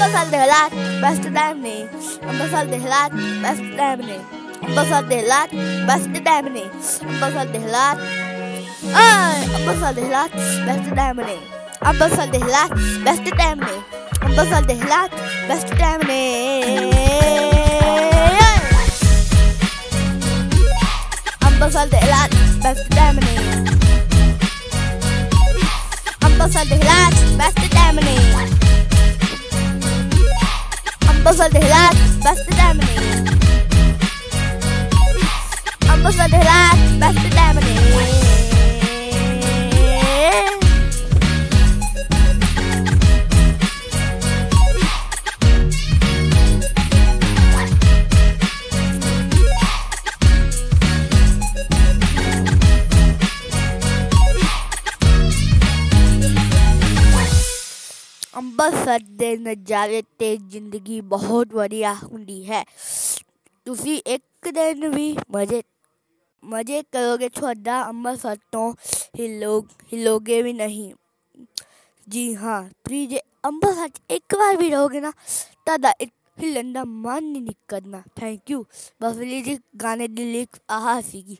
Ambassador Lat, beste Damne. Ambassador Lat, beste Damne. Ambassador Lat, beste Damne. Ambassador Lat. Ay, Ambassador Lat, beste Damne. Ambassador Lat, beste Damne. Ambassador Lat, beste Damne. Ambassador Lat, beste Damne. Ambassador Lat, beste Damne. Ambos soledad, basta damning. Ambos soledad, basta damning. Amritsar ਦੇ ਨਜ਼ਾਰੇ ਤੇ ਜ਼ਿੰਦਗੀ ਬਹੁਤ ਵਧੀਆ ਹੁੰਦੀ ਹੈ ਤੁਸੀਂ ਇੱਕ ਦਿਨ ਵੀ ਮਜ਼ੇ ਮਜ਼ੇ ਕਰੋਗੇ ਤੁਹਾਡਾ ਅੰਮ੍ਰਿਤਸਰ ਤੋਂ ਹਿੱਲੋ ਹਿੱਲੋਗੇ ਵੀ ਨਹੀਂ ਜੀ ਹਾਂ ਤੁਸੀਂ ਜੇ ਅੰਮ੍ਰਿਤਸਰ 'ਚ ਇੱਕ ਵਾਰ ਵੀ ਰਹੋਗੇ ਨਾ ਤੁਹਾਡਾ ਇੱਕ ਹਿੱਲਣ ਦਾ ਮਨ ਨਹੀਂ ਕਰਨਾ ਥੈਂਕ ਯੂ ਬਸ ਜੀ ਗਾਣੇ ਦੀ ਲਿਖ ਆਹ ਸੀਗੀ